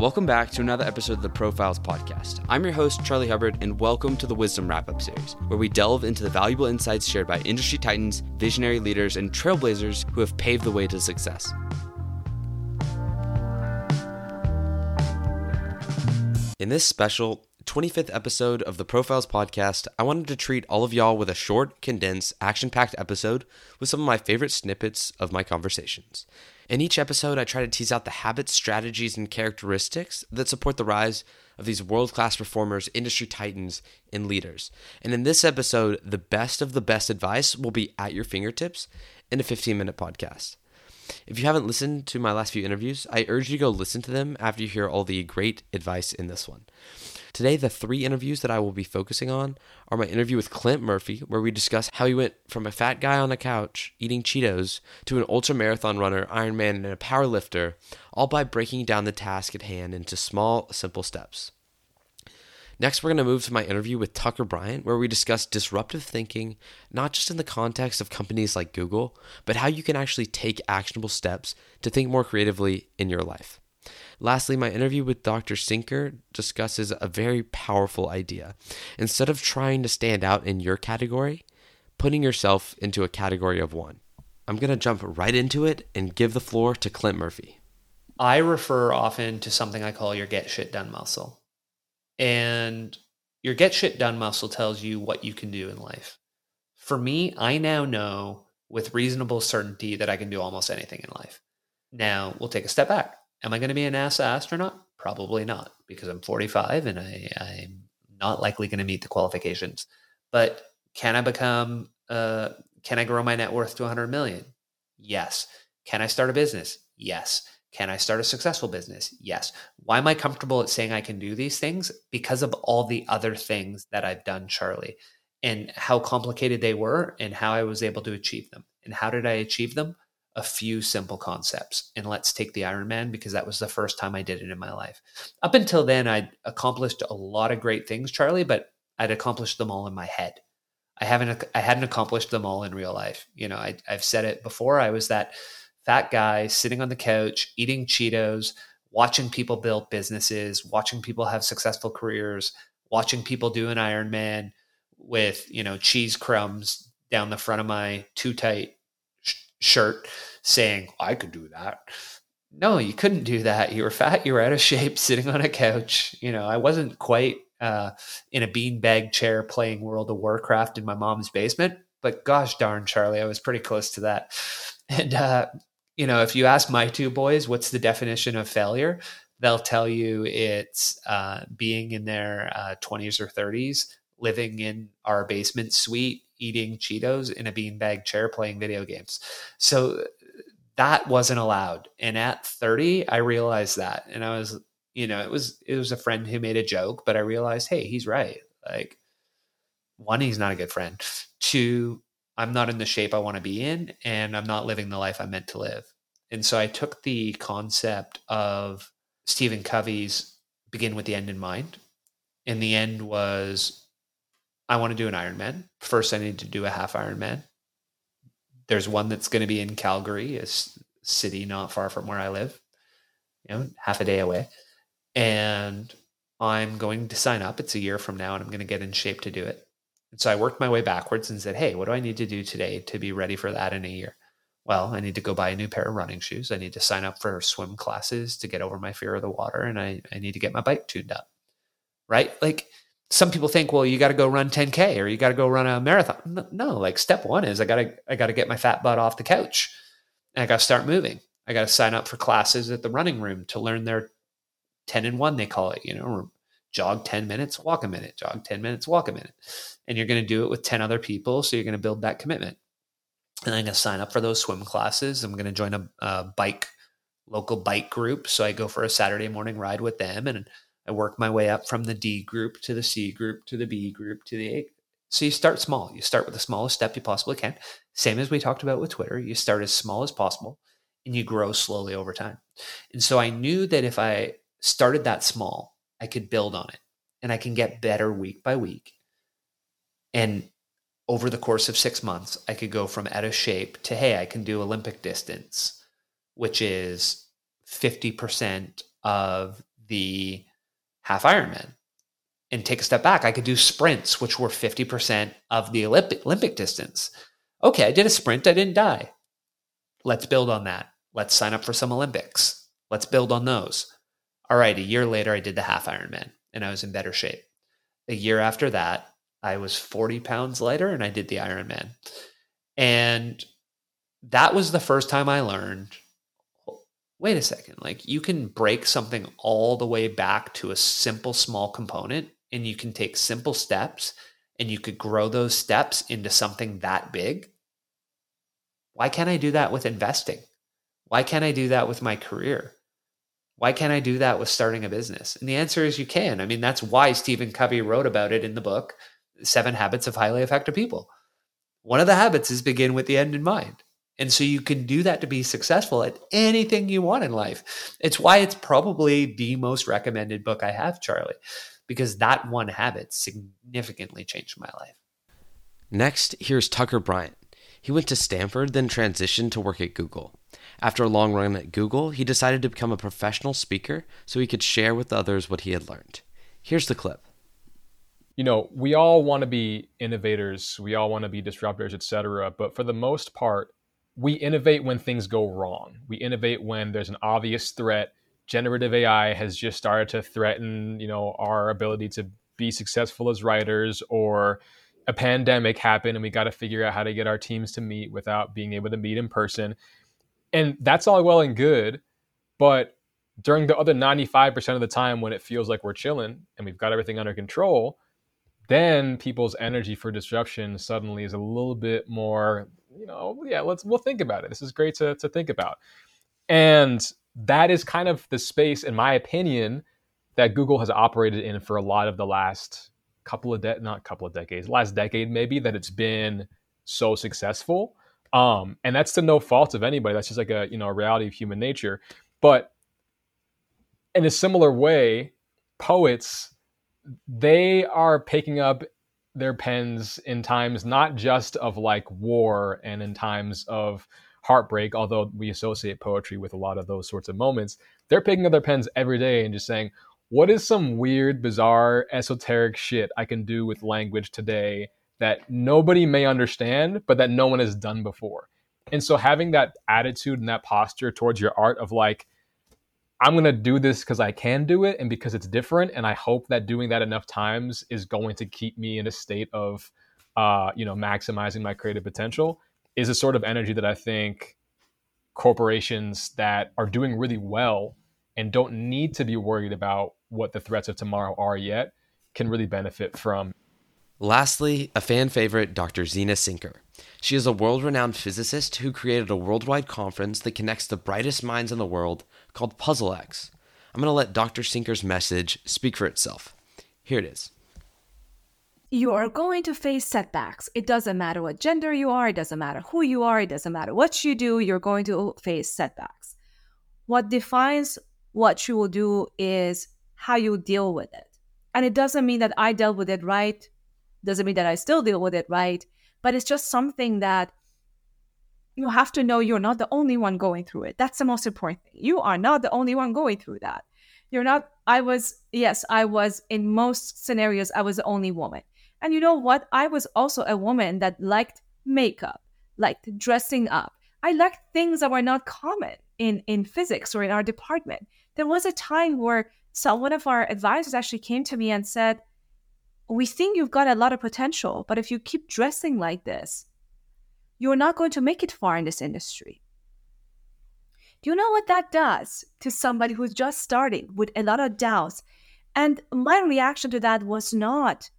Welcome back to another episode of the Profiles Podcast. I'm your host, Charlie Hubbard, and welcome to the Wisdom Wrap Up Series, where we delve into the valuable insights shared by industry titans, visionary leaders, and trailblazers who have paved the way to success. In this special 25th episode of the Profiles Podcast, I wanted to treat all of y'all with a short, condensed, action packed episode with some of my favorite snippets of my conversations. In each episode, I try to tease out the habits, strategies, and characteristics that support the rise of these world class performers, industry titans, and leaders. And in this episode, the best of the best advice will be at your fingertips in a 15 minute podcast. If you haven't listened to my last few interviews, I urge you to go listen to them after you hear all the great advice in this one. Today, the three interviews that I will be focusing on are my interview with Clint Murphy, where we discuss how he went from a fat guy on a couch eating Cheetos to an ultra marathon runner, Ironman, and a power lifter, all by breaking down the task at hand into small, simple steps. Next, we're going to move to my interview with Tucker Bryant, where we discuss disruptive thinking, not just in the context of companies like Google, but how you can actually take actionable steps to think more creatively in your life. Lastly, my interview with Dr. Sinker discusses a very powerful idea. Instead of trying to stand out in your category, putting yourself into a category of one. I'm going to jump right into it and give the floor to Clint Murphy. I refer often to something I call your get shit done muscle. And your get shit done muscle tells you what you can do in life. For me, I now know with reasonable certainty that I can do almost anything in life. Now, we'll take a step back. Am I going to be a NASA astronaut? Probably not, because I'm 45 and I, I'm not likely going to meet the qualifications. But can I become? Uh, can I grow my net worth to 100 million? Yes. Can I start a business? Yes. Can I start a successful business? Yes. Why am I comfortable at saying I can do these things? Because of all the other things that I've done, Charlie, and how complicated they were and how I was able to achieve them. And how did I achieve them? a few simple concepts. And let's take the Ironman because that was the first time I did it in my life. Up until then, I'd accomplished a lot of great things, Charlie, but I'd accomplished them all in my head. I haven't I hadn't accomplished them all in real life. You know, I, I've said it before. I was that fat guy sitting on the couch eating Cheetos, watching people build businesses, watching people have successful careers, watching people do an Ironman with you know cheese crumbs down the front of my too tight shirt saying, I could do that. No, you couldn't do that. You were fat, you were out of shape, sitting on a couch. You know, I wasn't quite uh, in a beanbag chair playing World of Warcraft in my mom's basement, but gosh darn, Charlie, I was pretty close to that. And, uh, you know, if you ask my two boys, what's the definition of failure? They'll tell you it's uh, being in their uh, 20s or 30s, living in our basement suite eating Cheetos in a beanbag chair playing video games. So that wasn't allowed. And at 30, I realized that. And I was, you know, it was it was a friend who made a joke, but I realized, hey, he's right. Like one, he's not a good friend. Two, I'm not in the shape I want to be in, and I'm not living the life I'm meant to live. And so I took the concept of Stephen Covey's begin with the end in mind. And the end was I want to do an Ironman. First, I need to do a half Ironman. There's one that's going to be in Calgary, a city not far from where I live, you know, half a day away. And I'm going to sign up. It's a year from now, and I'm going to get in shape to do it. And so I worked my way backwards and said, Hey, what do I need to do today to be ready for that in a year? Well, I need to go buy a new pair of running shoes. I need to sign up for swim classes to get over my fear of the water. And I, I need to get my bike tuned up. Right? Like, some people think, well, you got to go run 10k or you got to go run a marathon. No, like step one is I got to I got to get my fat butt off the couch, and I got to start moving. I got to sign up for classes at the running room to learn their 10 and 1 they call it, you know, jog 10 minutes, walk a minute, jog 10 minutes, walk a minute. And you're going to do it with 10 other people, so you're going to build that commitment. And I'm going to sign up for those swim classes. I'm going to join a, a bike local bike group, so I go for a Saturday morning ride with them and I work my way up from the D group to the C group to the B group to the A. So you start small. You start with the smallest step you possibly can. Same as we talked about with Twitter. You start as small as possible and you grow slowly over time. And so I knew that if I started that small, I could build on it and I can get better week by week. And over the course of six months, I could go from out of shape to, hey, I can do Olympic distance, which is 50% of the half Ironman. And take a step back, I could do sprints, which were 50% of the Olympic, Olympic distance. Okay, I did a sprint, I didn't die. Let's build on that. Let's sign up for some Olympics. Let's build on those. All right, a year later, I did the half Ironman and I was in better shape. A year after that, I was 40 pounds lighter and I did the Ironman. And that was the first time I learned wait a second, like you can break something all the way back to a simple small component and you can take simple steps and you could grow those steps into something that big. Why can't I do that with investing? Why can't I do that with my career? Why can't I do that with starting a business? And the answer is you can. I mean, that's why Stephen Covey wrote about it in the book, Seven Habits of Highly Effective People. One of the habits is begin with the end in mind. And so you can do that to be successful at anything you want in life. It's why it's probably the most recommended book I have, Charlie, because that one habit significantly changed my life. Next, here's Tucker Bryant. He went to Stanford, then transitioned to work at Google. After a long run at Google, he decided to become a professional speaker so he could share with others what he had learned. Here's the clip. You know, we all want to be innovators, we all want to be disruptors, etc. But for the most part, we innovate when things go wrong. We innovate when there's an obvious threat. Generative AI has just started to threaten, you know, our ability to be successful as writers or a pandemic happened and we got to figure out how to get our teams to meet without being able to meet in person and that's all well and good. But during the other 95% of the time when it feels like we're chilling and we've got everything under control, then people's energy for disruption suddenly is a little bit more, you know, yeah, let's we'll think about it. This is great to, to think about. And that is kind of the space, in my opinion, that Google has operated in for a lot of the last couple of de- not couple of decades, last decade maybe, that it's been so successful. Um, and that's to no fault of anybody. That's just like a you know a reality of human nature. But in a similar way, poets they are picking up their pens in times not just of like war and in times of heartbreak, although we associate poetry with a lot of those sorts of moments. They're picking up their pens every day and just saying, what is some weird, bizarre, esoteric shit I can do with language today that nobody may understand, but that no one has done before. And so having that attitude and that posture towards your art of like, I'm going to do this because I can do it and because it's different. And I hope that doing that enough times is going to keep me in a state of, uh, you know, maximizing my creative potential is a sort of energy that I think corporations that are doing really well and don't need to be worried about what the threats of tomorrow are yet can really benefit from. Lastly, a fan favorite, Dr. Zeena Sinker. She is a world renowned physicist who created a worldwide conference that connects the brightest minds in the world called PuzzleX. I'm going to let Dr. Sinker's message speak for itself. Here it is. You are going to face setbacks. It doesn't matter what gender you are, it doesn't matter who you are, it doesn't matter what you do, you're going to face setbacks. What defines what you will do is how you deal with it. And it doesn't mean that I dealt with it right doesn't mean that I still deal with it right, but it's just something that you have to know you're not the only one going through it. That's the most important thing. You are not the only one going through that. You're not, I was, yes, I was in most scenarios, I was the only woman. And you know what? I was also a woman that liked makeup, liked dressing up. I liked things that were not common in, in physics or in our department. There was a time where some one of our advisors actually came to me and said, we think you've got a lot of potential, but if you keep dressing like this, you're not going to make it far in this industry. Do you know what that does to somebody who's just starting with a lot of doubts? And my reaction to that was not,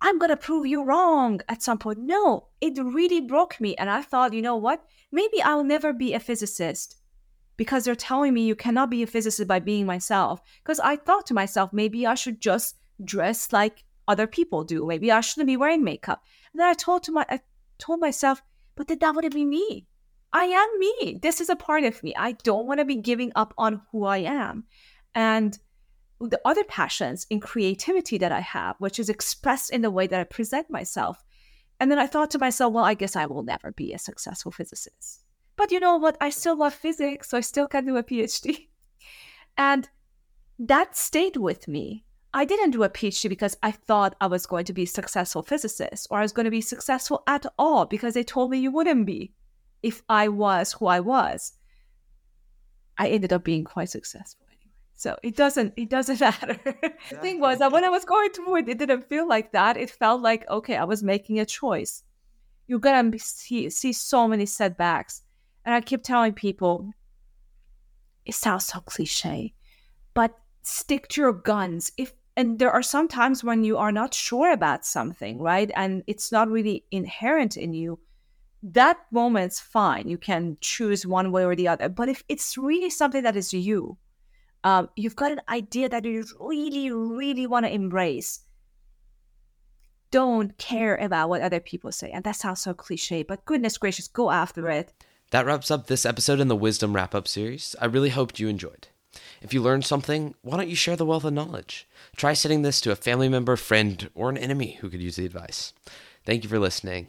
I'm going to prove you wrong at some point. No, it really broke me. And I thought, you know what? Maybe I'll never be a physicist because they're telling me you cannot be a physicist by being myself. Because I thought to myself, maybe I should just dress like other people do. Maybe I shouldn't be wearing makeup. And then I told to my I told myself, but then that wouldn't be me. I am me. This is a part of me. I don't want to be giving up on who I am. And the other passions in creativity that I have, which is expressed in the way that I present myself. And then I thought to myself, well, I guess I will never be a successful physicist. But you know what? I still love physics, so I still can do a PhD. And that stayed with me. I didn't do a PhD because I thought I was going to be a successful physicist or I was going to be successful at all because they told me you wouldn't be if I was who I was. I ended up being quite successful anyway. So it doesn't it doesn't matter. the thing was that when I was going through it, it didn't feel like that. It felt like okay, I was making a choice. You're gonna see see so many setbacks. And I keep telling people, it sounds so cliche, but stick to your guns. If and there are some times when you are not sure about something, right? And it's not really inherent in you. That moment's fine. You can choose one way or the other. But if it's really something that is you, um, you've got an idea that you really, really want to embrace, don't care about what other people say. And that sounds so cliche, but goodness gracious, go after it. That wraps up this episode in the Wisdom Wrap Up series. I really hoped you enjoyed. If you learned something, why don't you share the wealth of knowledge? Try sending this to a family member, friend, or an enemy who could use the advice. Thank you for listening.